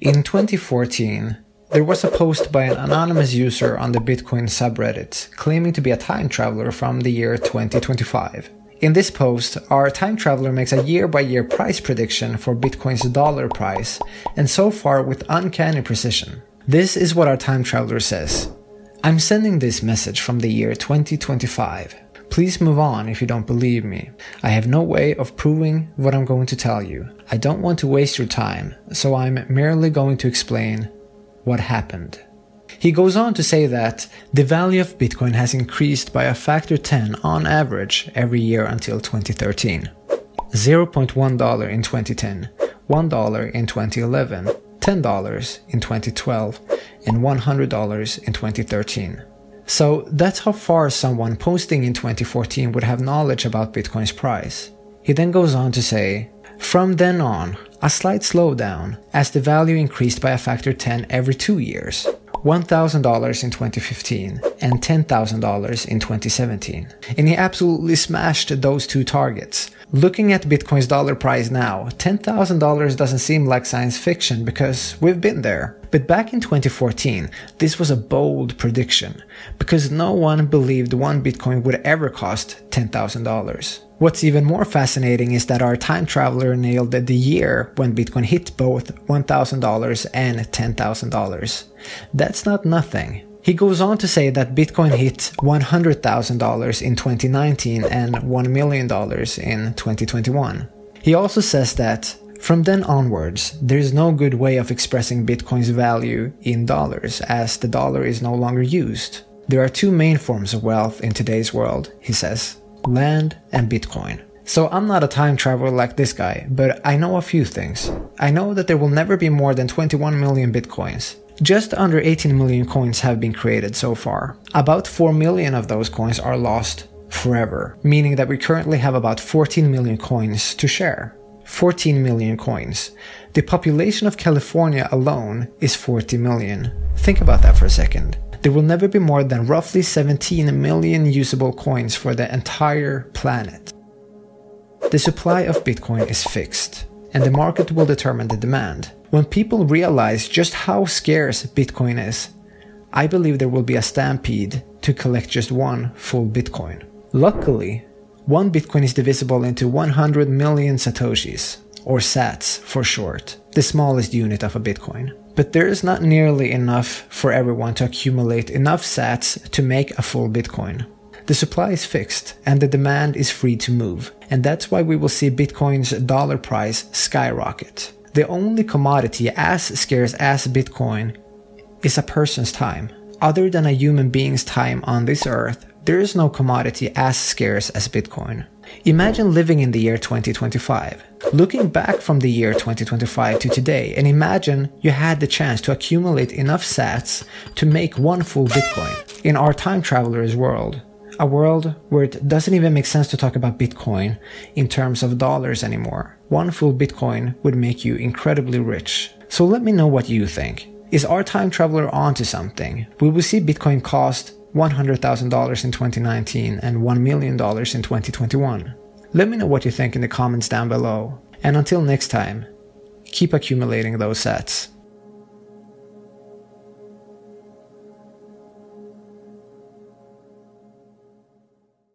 In 2014, there was a post by an anonymous user on the Bitcoin subreddit claiming to be a time traveler from the year 2025. In this post, our time traveler makes a year by year price prediction for Bitcoin's dollar price, and so far with uncanny precision. This is what our time traveler says I'm sending this message from the year 2025. Please move on if you don't believe me. I have no way of proving what I'm going to tell you. I don't want to waste your time, so I'm merely going to explain what happened. He goes on to say that the value of Bitcoin has increased by a factor 10 on average every year until 2013. $0.1 in 2010, $1 in 2011, $10 in 2012, and $100 in 2013. So that's how far someone posting in 2014 would have knowledge about Bitcoin's price. He then goes on to say, from then on, a slight slowdown as the value increased by a factor 10 every two years. $1,000 in 2015 and $10,000 in 2017. And he absolutely smashed those two targets. Looking at Bitcoin's dollar price now, $10,000 doesn't seem like science fiction because we've been there. But back in 2014, this was a bold prediction because no one believed one Bitcoin would ever cost $10,000. What's even more fascinating is that our time traveler nailed the year when Bitcoin hit both $1,000 and $10,000. That's not nothing. He goes on to say that Bitcoin hit $100,000 in 2019 and $1 million in 2021. He also says that from then onwards, there is no good way of expressing Bitcoin's value in dollars as the dollar is no longer used. There are two main forms of wealth in today's world, he says land, and Bitcoin. So I'm not a time traveler like this guy, but I know a few things. I know that there will never be more than 21 million Bitcoins. Just under 18 million coins have been created so far. About 4 million of those coins are lost forever, meaning that we currently have about 14 million coins to share. 14 million coins. The population of California alone is 40 million. Think about that for a second there will never be more than roughly 17 million usable coins for the entire planet. The supply of Bitcoin is fixed, and the market will determine the demand. When people realize just how scarce Bitcoin is, I believe there will be a stampede to collect just one full Bitcoin. Luckily, one Bitcoin is divisible into 100 million Satoshis, or sats for short, the smallest unit of a Bitcoin but there is not nearly enough for everyone to accumulate enough sats to make a full Bitcoin. The supply is fixed and the demand is free to move, and that's why we will see Bitcoin's dollar price skyrocket. The only commodity as scarce as Bitcoin is a person's time. Other than a human being's time on this earth, there is no commodity as scarce as Bitcoin. Imagine living in the year 2025, looking back from the year 2025 to today, and imagine you had the chance to accumulate enough sats to make one full Bitcoin. In our time traveler's world, a world where it doesn't even make sense to talk about Bitcoin in terms of dollars anymore. One full Bitcoin would make you incredibly rich. So let me know what you think. Is our time traveler onto something? Will we see Bitcoin cost $100,000 in 2019 and $1 million in 2021. Let me know what you think in the comments down below. And until next time, keep accumulating those sats.